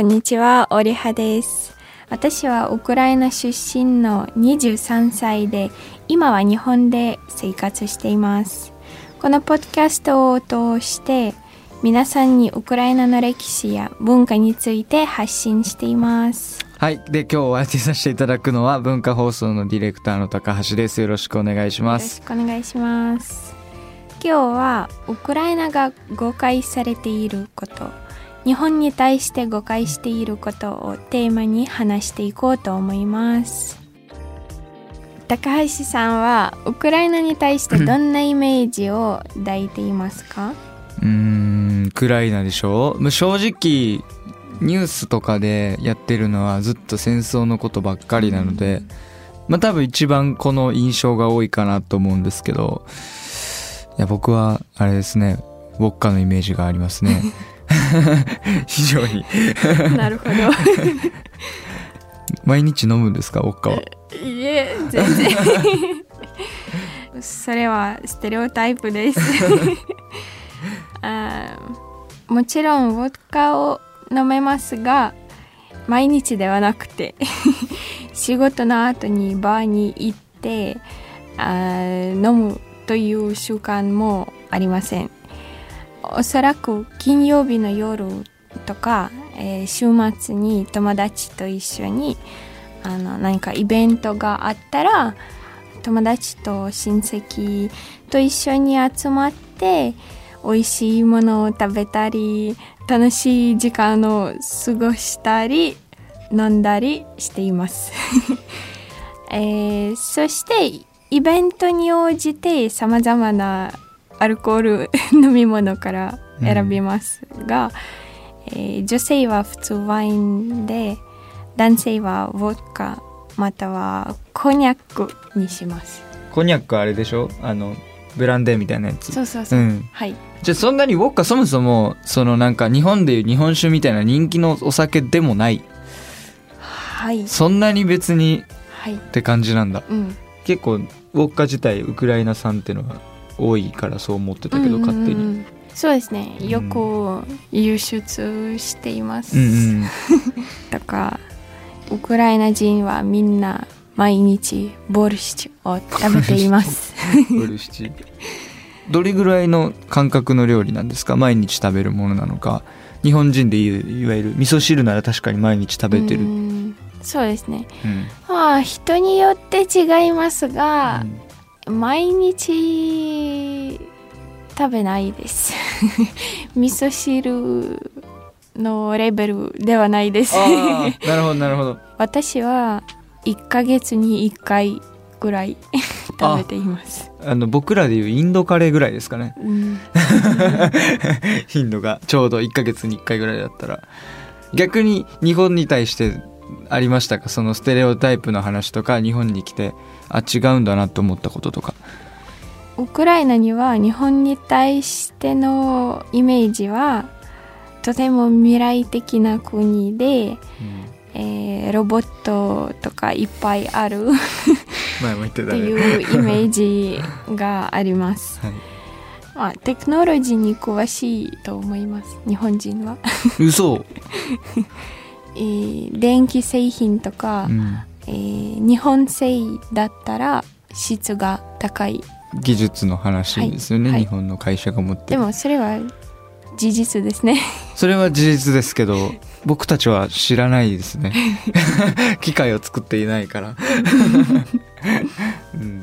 こんにちは、オリハです。私はウクライナ出身の23歳で、今は日本で生活しています。このポッドキャストを通して、皆さんにウクライナの歴史や文化について発信しています。はい。で、今日お相手させていただくのは文化放送のディレクターの高橋です。よろしくお願いしまよろすし。くお願いします。今日はウクライナが誤解されていること、日本に対して誤解していることをテーマに話していこうと思います。高橋さんはウクライナに対してどんなイメージを抱いていますか？うーん、ウクライナでしょもう正直、ニュースとかでやってるのはずっと戦争のことばっかりなので、まあ多分一番この印象が多いかなと思うんですけど、いや僕はあれですね、ウォッカのイメージがありますね。非常に。なるほど。毎日飲むんですか、ウォッカは？いえ、全然。それはステレオタイプです。あーもちろんウォッカを飲めますが毎日ではなくて仕事の後にバーに行ってあー飲むという習慣もありませんおそらく金曜日の夜とか、えー週末に友達と一緒にあの何かイベントがあったら友達と親戚と一緒に集まって美味しいものを食べたり楽しい時間を過ごしたり飲んだりしています、えーそしてイベントに応じてさまざまなアルコール飲み物から選びますが、えー女性は普通ワインで男性はウォッカまたはコニャックにします。コニャックあれでしょ？あの、ブランデーみたいなやつ。そうそうそう、うん。はい。じゃあそんなにウォッカそもそもそのなんか日本でいう日本酒みたいな人気のお酒でもない。はい。そんなに別にはい。って感じなんだ。うん。結構ウォッカ自体ウクライナ産ってのが多いからそう思ってたけど勝手にうんうん。うんそうですね。よく輸出しています、うんうん。だからウクライナ人はみんな毎日ボルシチを食べています。ボルシチ。どれぐらいの感覚の料理なんですか？毎日食べるものなのか？日本人でいわゆる味噌汁なら確かに毎日食べてる、ううん。んそうですね。まあ人によって違いますが、毎日食べないです。味噌汁のレベルではないです。なるほどなるほど。私は1ヶ月に1回ぐらい食べています、あの僕らでいうインドカレーぐらいですかね。うん、頻度が。ちょうど1ヶ月に1回ぐらいだったら。逆に日本に対してありましたか？そのステレオタイプの話とか日本に来てあ違うんだなと思ったこととか。ウクライナには日本に対してのイメージはとても未来的な国で、えーロボットとかいっぱいある 前も言ってたとねいうイメージがあります。はい、まあ、テクノロジーに詳しいと思います日本人は、嘘、えー電気製品とか、うん、えー日本製だったら質が高い。技術の話ですよね、はい。はい。日本の会社が持ってでるもそれは事実ですね。それは事実ですけど僕たちは知らないですね。機械を作っていないから、うん、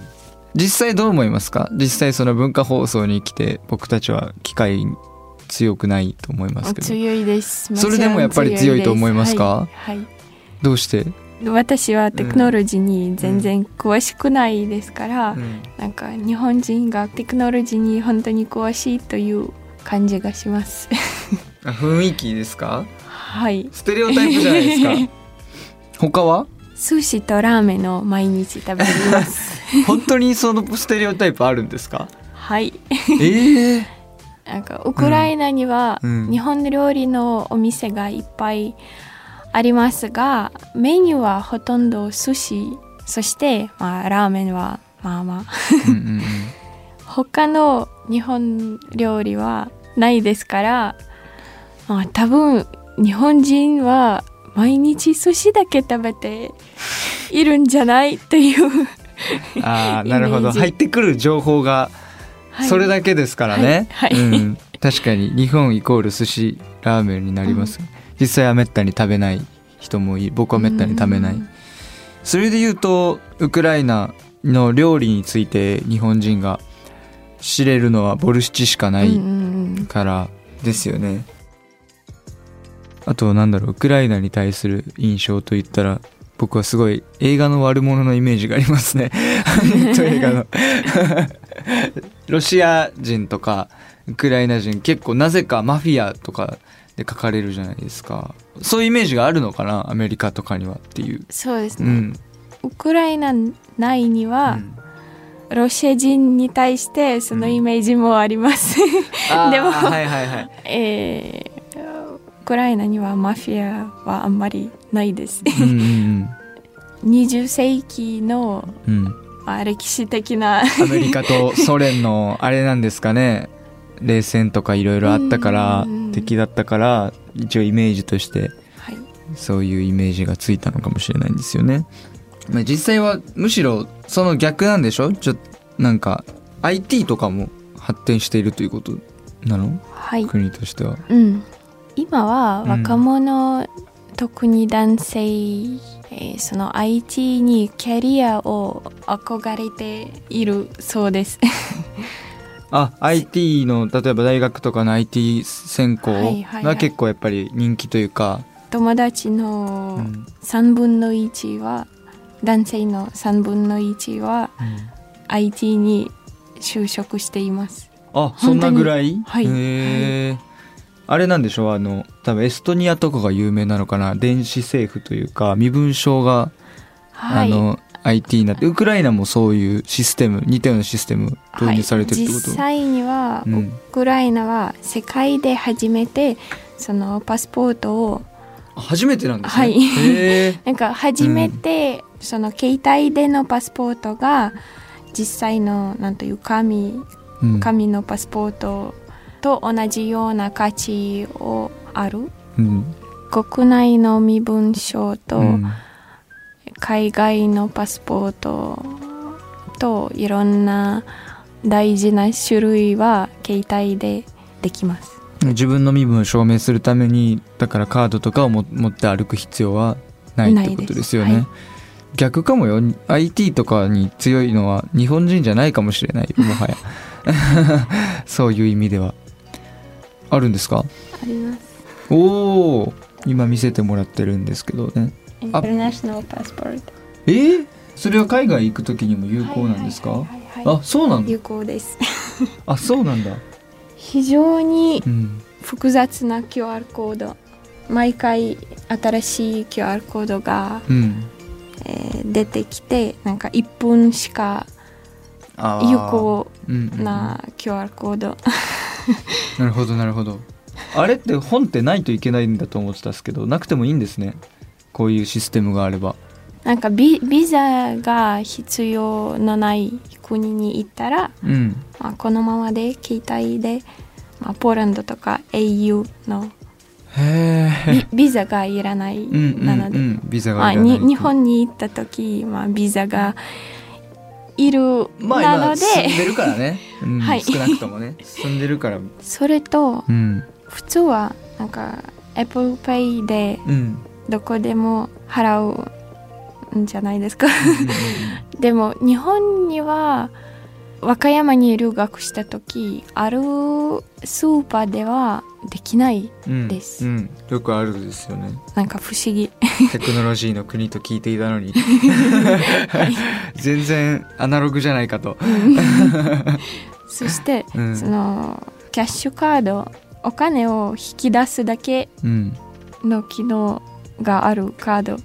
実際どう思いますか？実際その文化放送に来て僕たちは機械強くないと思いますけど。強いです。それでもやっぱり強いと思いますか？はい、はい。どうして、私はテクノロジーに全然詳しくないですから、うん。なんか日本人がテクノロジーに本当に詳しいという感じがします。あ雰囲気ですか？はい。ステレオタイプじゃないですか？他は？寿司とラーメンを毎日食べています。本当にそのステレオタイプあるんですか？はい。ええなんかウクライナにはうん。日本料理のお店がいっぱいありますがメニューはほとんど寿司。そして、まあ、ラーメンはまあまあ。うんうんうん。他の日本料理はないですから、まあ、多分日本人は毎日寿司だけ食べているんじゃないというああなるほど。入ってくる情報がはいそれだけですからね、はい。はい。うん、確かに日本イコール寿司ラーメンになります、実際はめったに食べない人もいる僕はめったに食べない、うん。それで言うとウクライナの料理について日本人が知れるのはボルシチしかないうんうんうん。からですよね、あとなんだろうウクライナに対する印象といったら僕はすごい映画の悪者のイメージがありますね。ハリウッド映画の ロシア人とかウクライナ人結構なぜかマフィアとかで書かれるじゃないですか。そういうイメージがあるのかなアメリカとかにはっていう。そうですね、うん、ウクライナ内にうは、ん。ロシア人に対してそのイメージもあります、あーでもはいはいはい。えーウクライナにはマフィアはあんまりないです。うんうん20世紀の、うんうんまあ、歴史的な。アメリカとソ連のあれなんですかね。冷戦とかいろいろあったからうんうんうん。敵だったから一応イメージとしてはい。そういうイメージがついたのかもしれないんですよね。まあ実際はむしろその逆なんでしょ？ちょなんか IT とかも発展しているということなの？はい。国としては。うん、今はうん。若者、特に男性、えーその IT にキャリアを憧れているそうです。あ IT の例えば大学とかの IT 専攻はいはいはい。が結構やっぱり人気というか、友達うのん3分の1は、男性の3分の1は IT に就職しています。あそんなぐらい？はい。へえ、あれなんでしょうあの多分エストニアとかが有名なのかな電子政府というか身分証が、はい。あの IT になってウクライナもそういうシステム似たようなシステム導入されてるってこと、はい、実際には、うん。ウクライナは世界で初めてそのパスポートをあ初めてなんですね、はい。なんか初めて、その携帯でのパスポートが実際のなんという紙うん。紙のパスポートと同じような価値をあるうん。国内の身分証とうん。海外のパスポートといろんな大事な種類は携帯でできます。自分の身分を証明するためにだからカードとかをも持って歩く必要はないってことですよね、ない。で逆かもよ。IT とかに強いのは日本人じゃないかもしれない。よもはや。そういう意味ではあるんですか？あります。おお今見せてもらってるんですけどね。インターナショナルパスポート。え？ー、それは海外行く時にも有効なんですか、あそうなんだ。有効です。あそうなんだ。非常にうん。複雑な QR コード。毎回新しい QR コードが、うん。えー出てきてなんか1分しか有効な QR コード。なるほどなるほど。あれって本ってないといけないんだと思ってたんですけどなくてもいいんですね。こういうシステムがあれば。なんかビビザが必要のない国に行ったら、うん。まあ、このままで携帯で、まあ、ポーランドとか au のビビザがいらないうんうんなので、うん。ビザまあ、がいらない。に日本に行った時、まあ、ビザがいるまあなので、今住んでるからね、うんはい。少なくともね。住んでるから。それとうん。普通はなんか Apple Pay でうん。どこでも払うんじゃないですか。でも日本には和歌山に留学した時あるスーパーではできないうんです。うん、よくあるですよね。なんか不思議。テクノロジーの国と聞いていたのに。全然アナログじゃないかと、そして、うん。そのキャッシュカードお金を引き出すだけうん、の機能があるカード。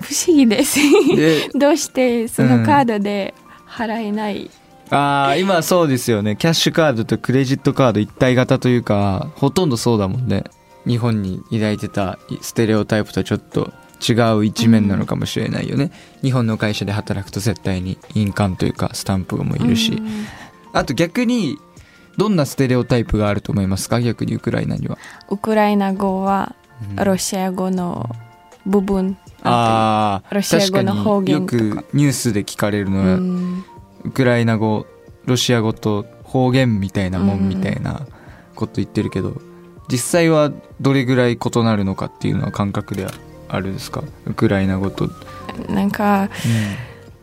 不思議です。で どうしてそのカードで払えない、ああ今そうですよね。キャッシュカードとクレジットカード一体型というかほとんどそうだもんね。日本に抱いてたステレオタイプとはちょっと違う一面なのかもしれないよね、日本の会社で働くと絶対に印鑑というかスタンプもいるし、うん。あと逆にどんなステレオタイプがあると思いますか？逆にウクライナには。ウクライナ語はうん。ロシア語の部分ああロシア語の方言とか。確かによくニュースで聞かれるのは、うんウクライナ語ロシア語と方言みたいなもんみたいなこと言ってるけど、実際はどれぐらい異なるのかっていうのは感覚ではあるんですか？ウクライナ語と、なんか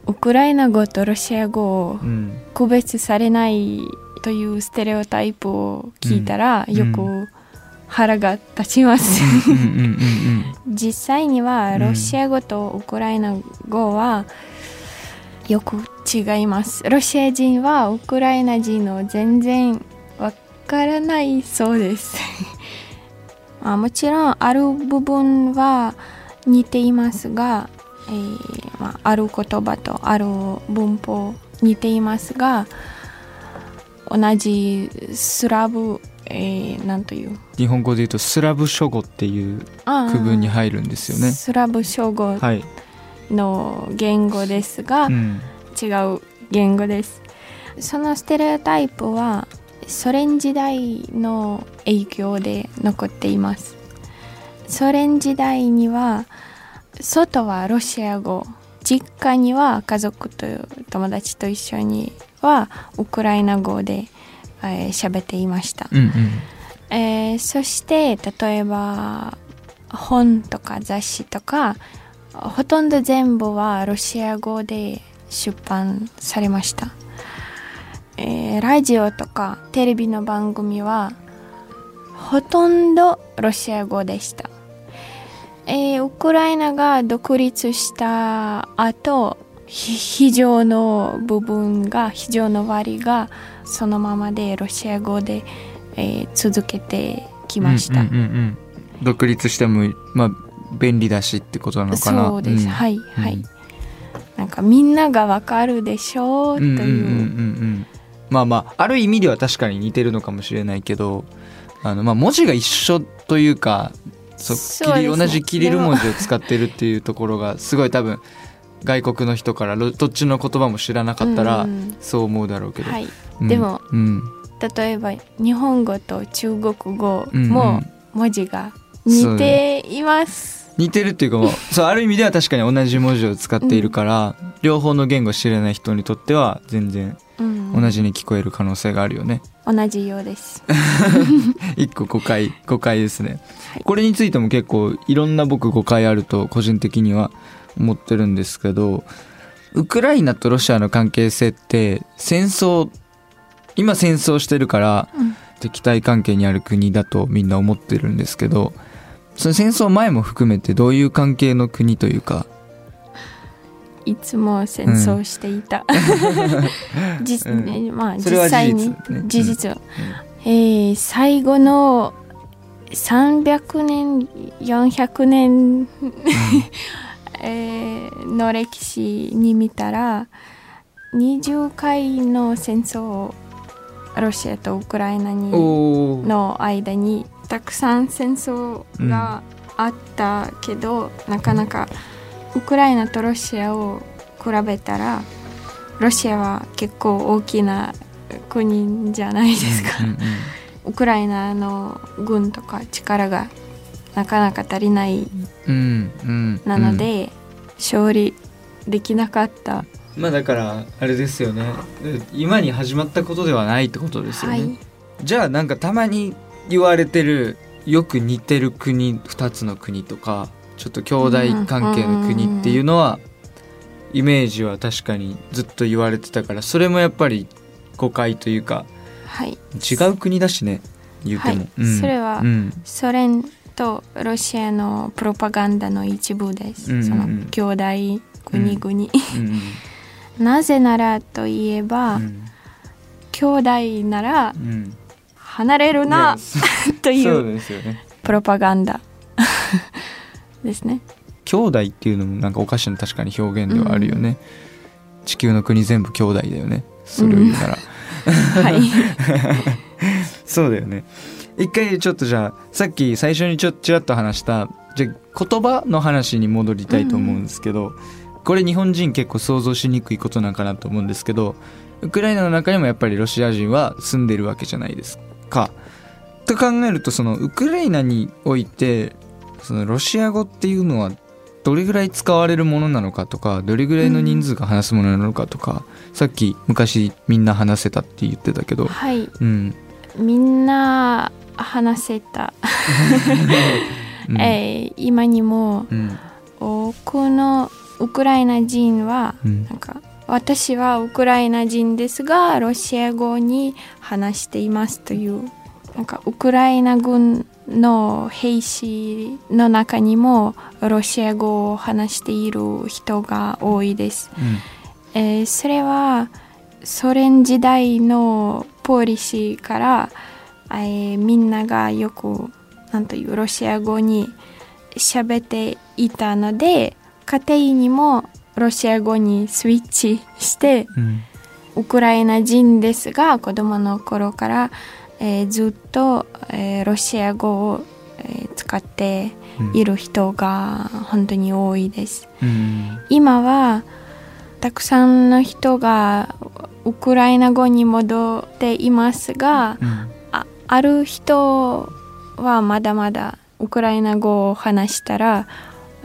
ウクライナ語とロシア語をうんうん区別されないというステレオタイプを聞いたら、うん。よく腹が立ちます。うんうんうん。実際にはうん。ロシア語とウクライナ語はよく違います。ロシア人はウクライナ人を全然わからないそうです。まあもちろんある部分は似ていますが、えーまあ、ある言葉とある文法似ていますが同じスラブ、えー、なんという？日本語で言うとスラブ諸語っていう区分に入るんですよね。スラブ諸語はい、の言語ですが、うん。違う言語です。そのステレオタイプはソ連時代の影響で残っています。ソ連時代には外はロシア語。実家には家族と友達と一緒にはウクライナ語でえー喋、っていました、うんうん。えーそして例えば本とか雑誌とかほとんど全部はロシア語で出版されました、えーラジオとかテレビの番組はほとんどロシア語でした、えーウクライナが独立した後非常の部分が非常の割がそのままでロシア語で、えー続けてきました、うんうんうんうん。独立してもまあ便利だしってことなのかな？そうです、ん。はいはい、うんなんかみんながわかるでしょうという,、うんうんうん。まあまあある意味では確かに似てるのかもしれないけどあのまあ文字が一緒というかそそう同じキリル文字を使ってるっていうところがすごい多分外国の人からどどっちの言葉も知らなかったらうんそう思うだろうけど、はい、うん。でもうん。例えば日本語と中国語もん。文字が似ています、似てるっていうかもう そうある意味では確かに同じ文字を使っているから、両方の言語を知らない人にとっては全然うん。同じに聞こえる可能性があるよね。同じようです。一個誤解誤解ですね、はい。これについても結構いろんな僕誤解あると個人的には思ってるんですけどウクライナとロシアの関係性って戦争今戦争してるからうん。敵対関係にある国だとみんな思ってるんですけどその戦争前も含めてどういう関係の国というか？いつも戦争していた、実うん。ねまあ実際に事実ね事実えー最後の300年400年、えーの歴史に見たら20回の戦争をロシアとウクライナにの間にたくさん戦争があったけど、なかなかウクライナとロシアを比べたらロシアは結構大きな国じゃないですか、うんうん ウクライナの軍とか力がなかなか足りないうんうん。なので、勝利できなかった、まあだからあれですよね。今に始まったことではないってことですよね、はい。じゃあなんかたまに言われてるよく似てる国2つの国とかちょっと兄弟関係の国っていうのはイメージは確かにずっと言われてたからそれもやっぱり誤解というかはい。違う国だしね言うても、はい。うん。それはうん。ソ連とロシアのプロパガンダの一部です、うんうんうん。その兄弟国々、うん なぜならといえば、うん。兄弟ならうん離れるいなやそ といそうプロパガンダ。ですね。兄弟っていうのもなんかおかしな確かに表現ではあるよね、地球の国全部兄弟だよね。それを言うなら、はい。そうだよね。一回ちょっとじゃあさっき最初にちょっとちらっと話したじゃあ言葉の話に戻りたいと思うんですけど、これ日本人結構想像しにくいことなんかなと思うんですけどウクライナの中にもやっぱりロシア人は住んでるわけじゃないですか。と考えるとそのウクライナにおいてそのロシア語っていうのはどれぐらい使われるものなのかとかどれぐらいの人数が話すものなのかとか、さっき昔みんな話せたって言ってたけど、はい。うん。みんな話せた、うん。えー今にもうん。多くのウクライナ人はうん。なんか私はウクライナ人ですがロシア語に話していますというなんかウクライナ軍の兵士の中にもロシア語を話している人が多いです。えーそれはソ連時代のポリシーから、えーみんながよくなんというロシア語に喋っていたので家庭にもロシア語にスイッチしてうんウクライナ人ですが子供の頃から、えーずっと、えーロシア語を、えー使っている人が本当に多いです。うん今はたくさんの人がウクライナ語に戻っていますがうんあある人はまだまだウクライナ語を話したら、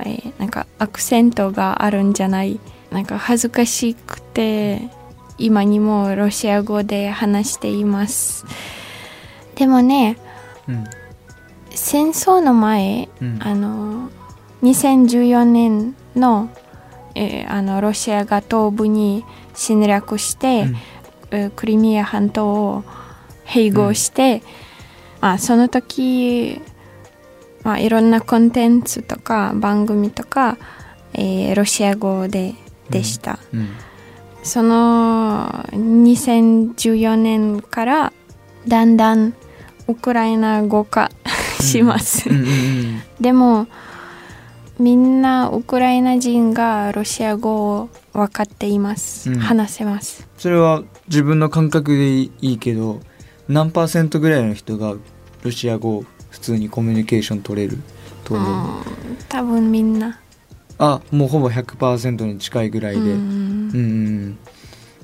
えーなんかアクセントがあるんじゃないなんか恥ずかしくて今にもロシア語で話しています。でもねうん。戦争の前うん。あの2014年の,、えーあのロシアが東部に侵略して、うん。えークリミア半島を併合して、まあ、その時、まあ、いろんなコンテンツとか番組とか、えーロシア語ででした、うん。その2014年からだんだんウクライナ語化 します、うん。うん。うん。でもみんなウクライナ人がロシア語を分かっています、うん。話せます。それは自分の感覚でいいけど何パーセントぐらいの人がロシア語を普通にコミュニケーション取れると思う、うん多分みんな。あもうほぼ100%に近いぐらいで、ううん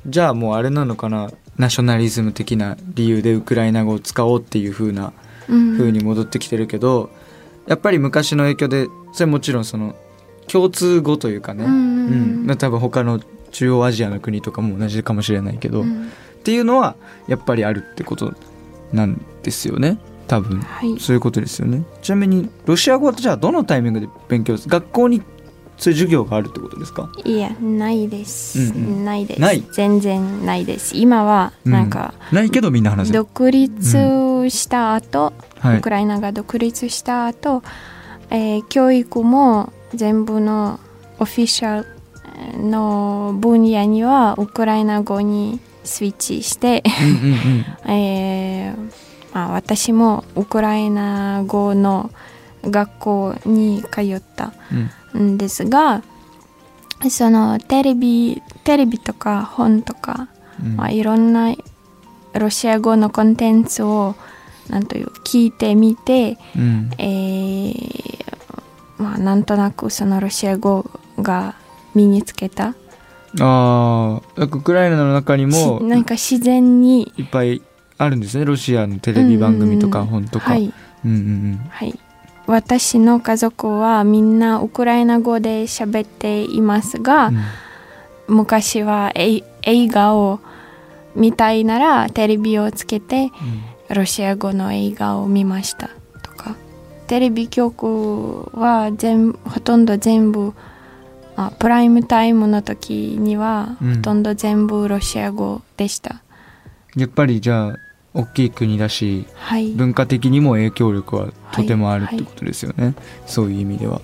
じゃあもうあれなのかな？ナショナリズム的な理由でウクライナ語を使おうっていう風なうん。風に戻ってきてるけど、やっぱり昔の影響でそれもちろんその共通語というかね、うんうんうん。多分他の中央アジアの国とかも同じかもしれないけど、っうん。ていうのはやっぱりあるってことなんですよね多分はい。そういうことですよね。ちなみにロシア語はじゃあどのタイミングで勉強す学校にそういう授業があるってことですか？いやないです、うんうん。ないです。ない？全然ないです。今はなんか、ないけどみんな話独立した後、はい。ウクライナが独立した後、えー教育も全部のオフィシャルの分野にはウクライナ語にスイッチして、うんうんうん。えーまあ、私もウクライナ語の学校に通ったうん。んですがそのテレビテレビとか本とか、うん。まあ、いろんなロシア語のコンテンツをなんという聞いてみて、うん。えーまあ、なんとなくそのロシア語が身につけた。ああウクライナの中にもしなんか自然にいっぱいあるんですね。ロシアのテレビ番組とかうん本とか、はい。うんうんはい、私の家族はみんなウクライナ語で喋っていますが、うん。昔はえ映画を見たいならテレビをつけてロシア語の映画を見ましたとか。テレビ局は全ほとんど全部あプライムタイムの時にはうん。ほとんど全部ロシア語でした、やっぱりじゃあ大きい国だしはい。文化的にも影響力はとてもあるっはいてことですよね、そういう意味では。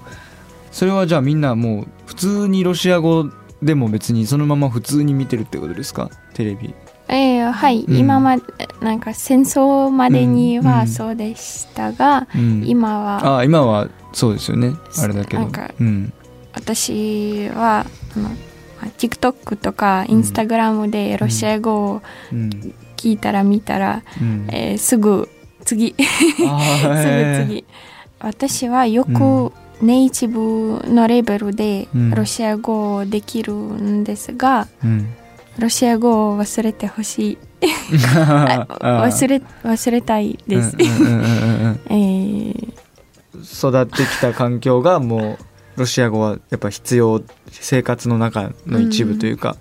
それはじゃあみんなもう普通にロシア語でも別にそのまま普通に見てるってことですか？テレビ。えーはい、うん。今までなんか戦争までにうんうんはそうでしたが、うん。今はああ今はそうですよね。あれだけど。なんかうん私はあのまあ TikTok とか Instagram でロシア語をうん聞いたら見たら、うん。えー すぐ次。あすぐ次。私はようくネイティブのレベルでうん。ロシア語をできるんですが、うん。ロシア語を忘れてほしい。あ忘れ忘れたいです、うんうんうんうんうん えー。育ってきた環境がもうロシア語はやっぱ必要生活の中の一部というか、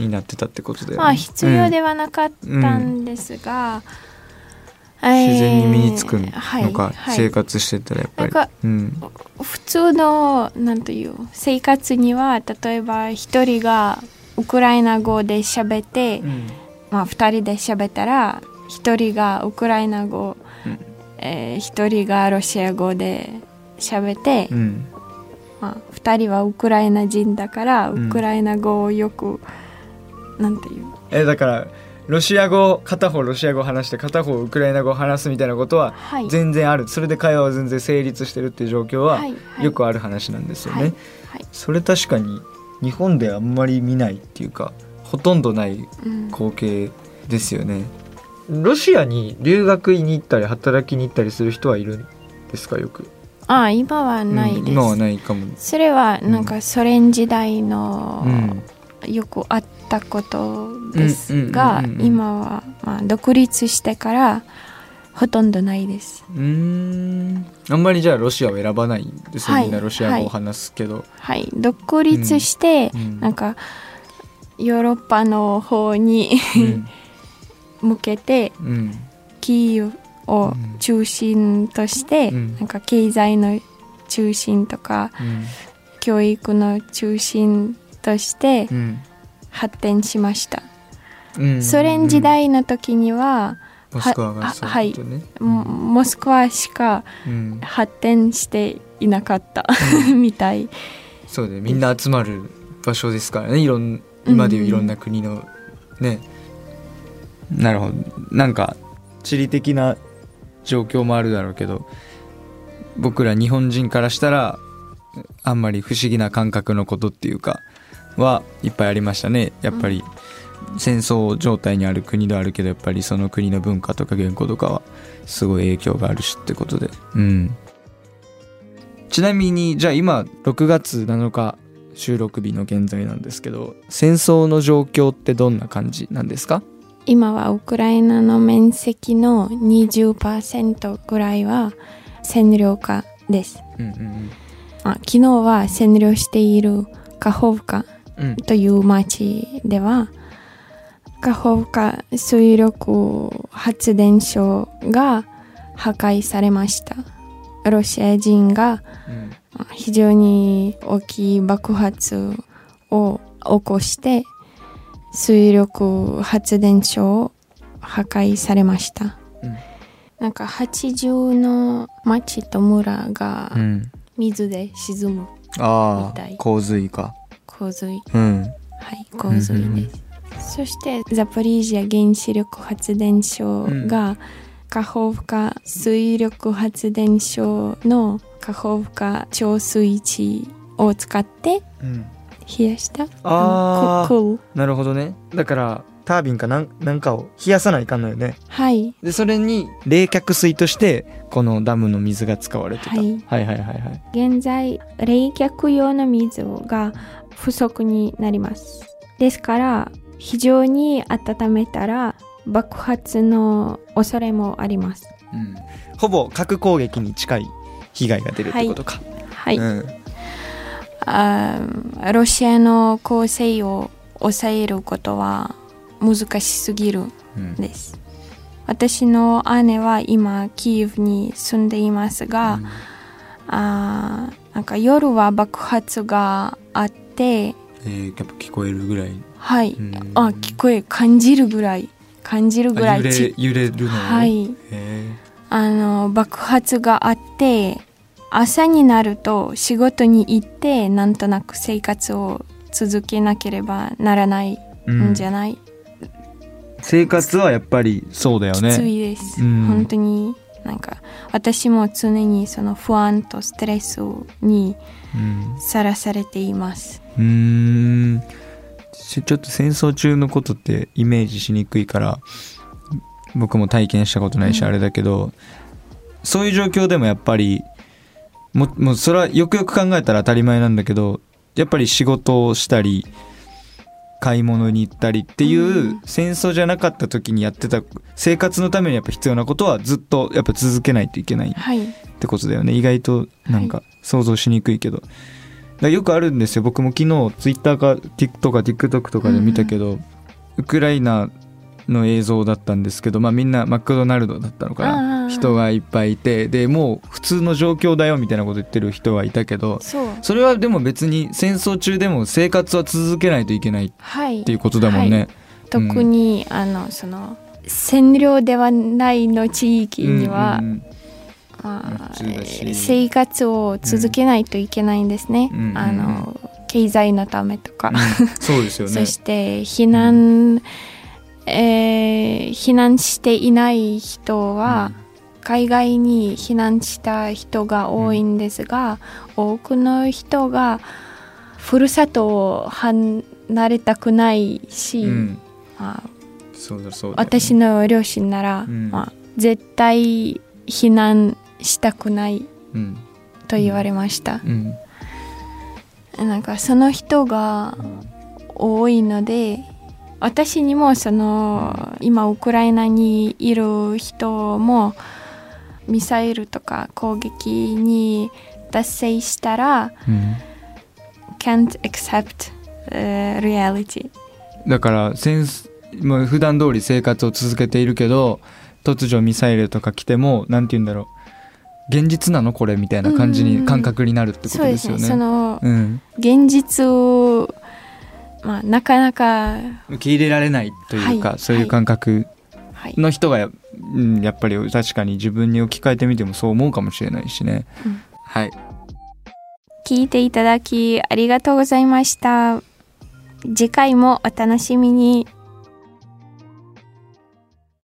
になってたってことで、まあ必要ではなかったんですが、えー自然に身につくのか、はいはい。生活してたらやっぱり。うん。普通のなんという生活には例えば一人がウクライナ語で喋って、まあ、二人で喋ったら一人がウクライナ語、うん。えー一人がロシア語で喋って、うん。まあ、二人はウクライナ人だからうん。ウクライナ語をよく、なんていう？えだからロシア語片方ロシア語話して片方ウクライナ語話すみたいなことははい。全然ある。それで会話は全然成立してるっていう状況ははいはい。よくある話なんですよね、はいはい。それ確かに日本であんまり見ないっていうかほとんどないうん。光景ですよね。ロシアに留学に行ったり働きに行ったりする人はいるんですか？よく。ああ今はないです、うん今はないかも。それはなんかソ連時代の、うんよくあったことですがうんうんうんうんうん。今はまあ独立してからほとんどないです。うーん。あんまりじゃあロシアを選ばないんですよ、はいみんなロシア語を話すけど、はい独立して、うんなんかヨーロッパの方に 向けてうん。うんキーウを中心として、うん。なんか経済の中心とかうん。教育の中心としてうん発展しました、うん。ソ連時代の時には、モスクワがそうだったね、もモスクワしかうん。発展していなかった みたい。そうでみんな集まる場所ですからね。いろん今でいういろんな国のね、なるほど。なんか地理的な状況もあるだろうけど僕ら日本人からしたらあんまり不思議な感覚のことっていうかはいっぱいありましたね。やっぱり戦争状態にある国ではあるけどやっぱりその国の文化とか言語とかはすごい影響があるしってことで。うん。ちなみにじゃあ今6月7日収録日の現在なんですけど戦争の状況ってどんな感じなんですか？今はウクライナの面積の20%ぐらいは占領下です。うんうんあ昨日は占領しているカホフカうんという町ではカホフカ水力発電所が破壊されました。ロシア人がうん。非常に大きい爆発を起こして水力発電所を破壊されました。うん。なんか80の町と村がうん。水で沈むあみたい。あ洪水か洪水うん。はい洪水です、そしてザポリージャ原子力発電所が、カホフカ水力発電所のカホフカ調水池を使ってうん。冷やしたあー。ククールなるほどね。だからタービンかなんなんかを冷やさないかんのよね。はい。でそれに冷却水としてこのダムの水が使われてた、はい。はいはいはいはい。現在冷却用の水が不足になります。ですから非常に温めたら爆発の恐れもあります。うん、ほぼ核攻撃に近い被害が出るってことか、はい、うん。あーロシアの攻勢を抑えることは難しすぎる。うん。です。私の姉は今キーウに住んでいますが、あーなんか夜は爆発があってえー、やっぱ聞こえるぐらい。はい、うん。あ聞こえ感じるぐらい。感じるぐらあ揺れいち揺れるの？はい。へあの爆発があって朝になると仕事に行ってなんとなく生活を続けなければならないんんじゃない、生活はやっぱりそうだよきつねいです、うん。本当になんか私も常にその不安とストレスにうん。さらされています。うーん。ちちょっと戦争中のことってイメージしにくいから僕も体験したことないしうん。あれだけど、そういう状況でもやっぱりももうそれはよくよく考えたら当たり前なんだけどやっぱり仕事をしたり買い物に行ったりっていう、うん。戦争じゃなかった時にやってた生活のためにやっぱ必要なことはずっとやっぱ続けないといけないってことだよね。意外となんか想像しにくいけど、よくあるんですよ。僕も昨日ツイッターか TikTok か TikTok とかで見たけど、ウクライナの映像だったんですけど、まあ、みんなマクドナルドだったのかあなー。人がいっぱいいてでもう普通の状況だよみたいなこと言ってる人はいたけどそれはでも別に戦争中でも生活は続けないといけないっはいてい。うことだもんね。特に、あのその占領ではないの地域には、うんうんまあ生活を続けないといけないんですね、うんあの経済のためとか、うん。そうですよね。そ。して避難、えー避難していない人は、海外に避難した人が多いんですが、多くの人がふるさとを離れたくないし、うん。まあそうだそうだ、私の両親なら、うん。まあ、絶対避難したくないうん。と言われました、うん。なんかその人が多いので私にもその今ウクライナにいる人もミサイルとか攻撃に達成したらうん。can't accept、uh, reality. だから戦もう普段通り生活を続けているけど突如ミサイルとか来てもなんて言うんだろう。現実なのこれみたいな感じうんうん。うんに感覚になるってことでですすよね。ね。そのうん、現実を、まあ、なかなか、受け入れられないというか、はいそういう感覚はい。の人がや,、うん、やっぱり確かに自分に置き換えてみてもそう思うかもしれないしね。うん。はい。聞いていただきありがとうございました。次回もお楽しみに